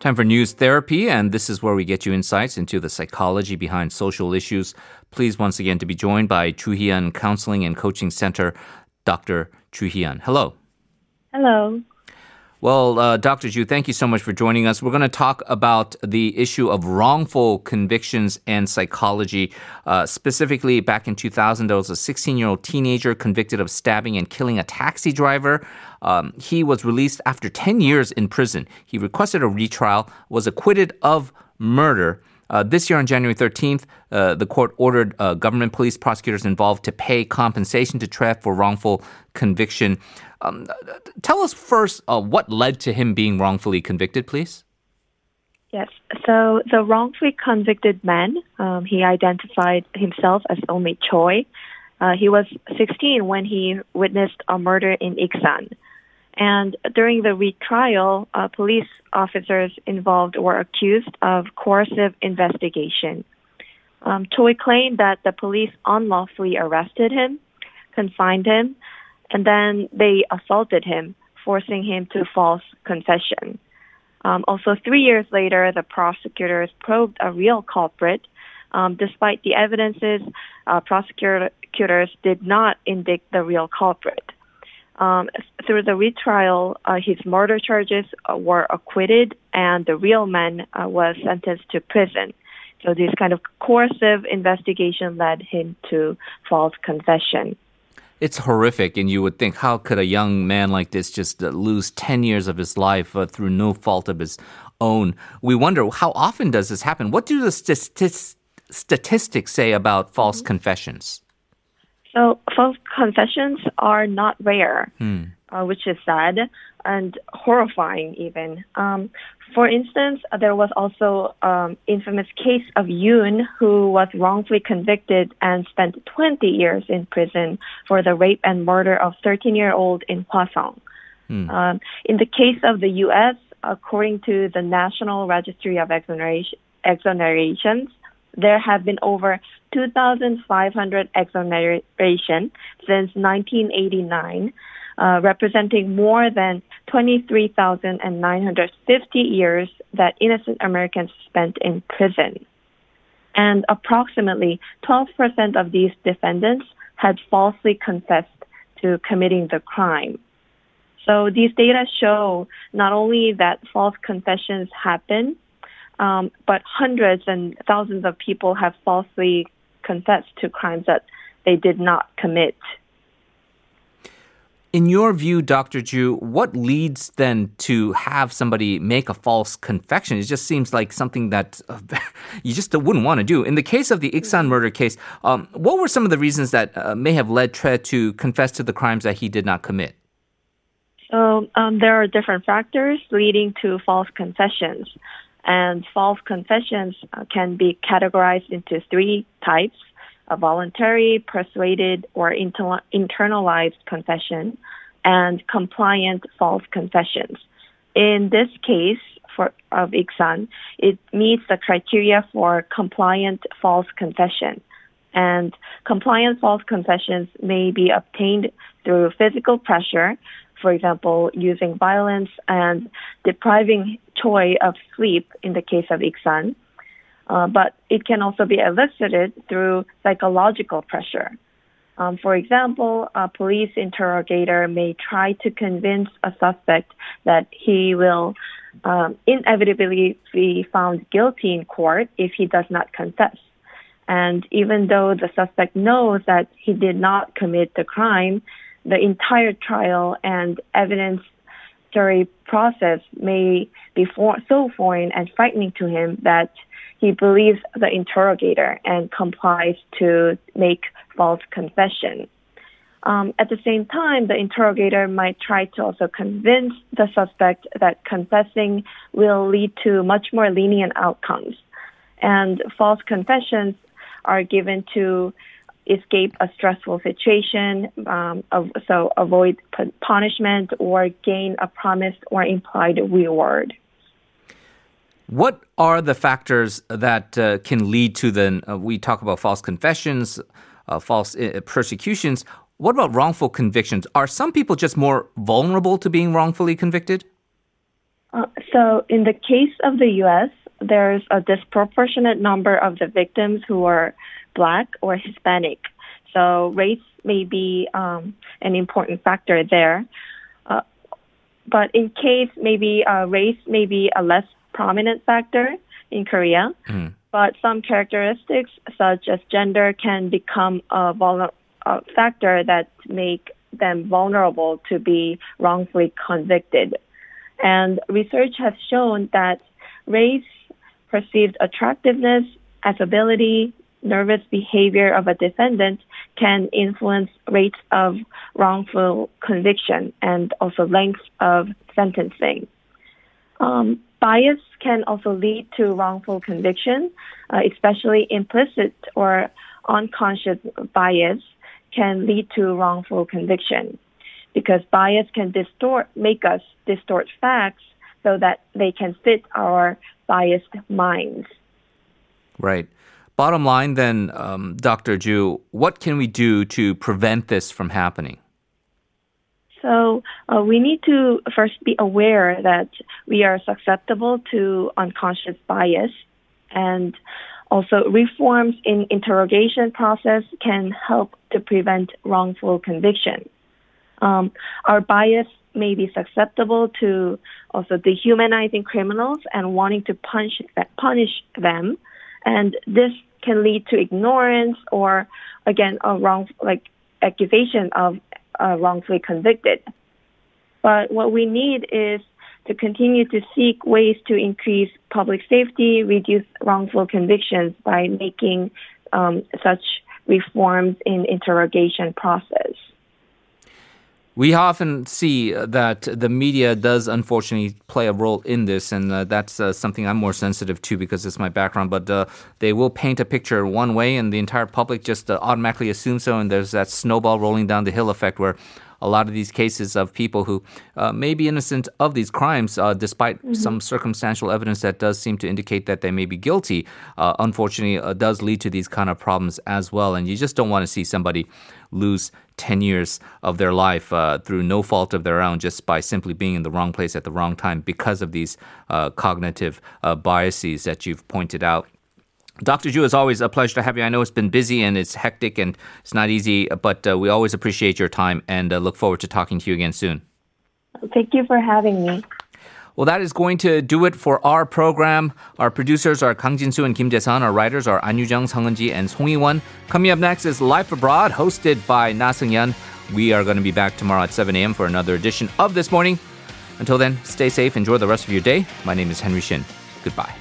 Time for news therapy, and this is where we get you insights into the psychology behind social issues. Please, once again, to be joined by Chu Hee Yeon Counseling and Coaching Center, Dr. Chu Hee Yeon. Hello. Hello. Well, uh, Dr. Chu, thank you so much for joining us. We're going to talk about the issue of wrongful convictions and psychology. Uh, specifically, back in 2000, there was a 16 year old teenager convicted of stabbing and killing a taxi driver. Um, he was released after 10 years in prison. He requested a retrial, was acquitted of murder. Uh, this year on January 13th, uh, the court ordered uh, government police prosecutors involved to pay compensation to Trev for wrongful conviction. Um, tell us first uh, what led to him being wrongfully convicted, please. Yes. So the wrongfully convicted man, um, he identified himself as Omi Choi. Uh, he was 16 when he witnessed a murder in Iksan. And during the retrial, uh, police officers involved were accused of coercive investigation. Um, Choi claimed that the police unlawfully arrested him, confined him, and then they assaulted him, forcing him to false confession. Um, also, three years later, the prosecutors probed a real culprit. Um, despite the evidences, uh, prosecutors did not indict the real culprit. Um, through the retrial, uh, his murder charges uh, were acquitted, and the real man uh, was sentenced to prison. So this kind of coercive investigation led him to false confession. It's horrific, and you would think, how could a young man like this just uh, lose 10 years of his life uh, through no fault of his own? We wonder, how often does this happen? What do the st- statistics say about false mm-hmm. confessions? So, false confessions are not rare, hmm. uh, which is sad and horrifying, even. Um, for instance, there was also um, infamous case of Yoon who was wrongfully convicted and spent 20 years in prison for the rape and murder of 13-year-old in Hwaseong. Hmm. Um, in the case of the U.S., according to the National Registry of Exoneration, Exonerations, there have been over 2,500 exonerations since 1989 uh, representing more than 23,950 years that innocent Americans spent in prison. And approximately 12% of these defendants had falsely confessed to committing the crime. So these data show not only that false confessions happen, um, but hundreds and thousands of people have falsely confessed to crimes that they did not commit. In your view, Dr. Chu, what leads then to have somebody make a false confession? It just seems like something that uh, you just wouldn't want to do. In the case of the Iksan murder case, um, what were some of the reasons that uh, may have led Tre to confess to the crimes that he did not commit? So um, there are different factors leading to false confessions. And false confessions uh, can be categorized into three types a voluntary, persuaded, or inter- internalized confession, and compliant false confessions. In this case, for of Iksan, it meets the criteria for compliant false confession. And compliant false confessions may be obtained through physical pressure, for example, using violence and depriving Choi of sleep in the case of Iksan, uh, but it can also be elicited through psychological pressure. Um, for example, a police interrogator may try to convince a suspect that he will um, inevitably be found guilty in court if he does not confess. And even though the suspect knows that he did not commit the crime, the entire trial and evidence jury process may be for- so foreign and frightening to him that he believes the interrogator and complies to make false confession. Um, at the same time, the interrogator might try to also convince the suspect that confessing will lead to much more lenient outcomes. And false confessions are given to escape a stressful situation, um, so avoid punishment or gain a promised or implied reward. What are the factors that uh, can lead to then? Uh, we talk about false confessions, uh, false uh, persecutions. What about wrongful convictions? Are some people just more vulnerable to being wrongfully convicted? Uh, so, in the case of the U.S., there's a disproportionate number of the victims who are black or Hispanic. So, race may be um, an important factor there. Uh, but in case maybe uh, race may be a less prominent factor in Korea, mm. but some characteristics such as gender can become a, vul- a factor that make them vulnerable to be wrongfully convicted. And research has shown that race, perceived attractiveness, affability, nervous behavior of a defendant can influence rates of wrongful conviction and also length of sentencing. Um, bias can also lead to wrongful conviction, uh, especially implicit or unconscious bias can lead to wrongful conviction because bias can distort, make us distort facts so that they can fit our biased minds. Right. Bottom line, then, um, Dr. Chu, what can we do to prevent this from happening? So uh, we need to first be aware that we are susceptible to unconscious bias, and also reforms in interrogation process can help to prevent wrongful conviction. Um, our bias may be susceptible to also dehumanizing criminals and wanting to punish punish them, and this can lead to ignorance or again a wrong like accusation of uh, wrongfully convicted. But what we need is to continue to seek ways to increase public safety, reduce wrongful convictions by making um, such reforms in interrogation process. We often see that the media does unfortunately play a role in this, and uh, that's uh, something I'm more sensitive to because it's my background. But uh, they will paint a picture one way, and the entire public just uh, automatically assumes so, and there's that snowball rolling down the hill effect where a lot of these cases of people who uh, may be innocent of these crimes, uh, despite mm-hmm. some circumstantial evidence that does seem to indicate that they may be guilty, uh, unfortunately, uh, does lead to these kind of problems as well. And you just don't want to see somebody lose 10 years of their life uh, through no fault of their own just by simply being in the wrong place at the wrong time because of these uh, cognitive biases that you've pointed out. Dr. Chu, it's always a pleasure to have you. I know it's been busy and it's hectic and it's not easy, but uh, we always appreciate your time and uh, look forward to talking to you again soon. Thank you for having me. Well, that is going to do it for our program. Our producers are Kang Jin-soo and Kim Jae-sun. Our writers are An Yu-jung, Sung Eun-ji, and Song Yi-won. Coming up next is Life Abroad, hosted by Na Seung-yeon. We are going to be back tomorrow at 7 a.m. for another edition of This Morning. Until then, stay safe, enjoy the rest of your day. My name is Henry Shin. Goodbye.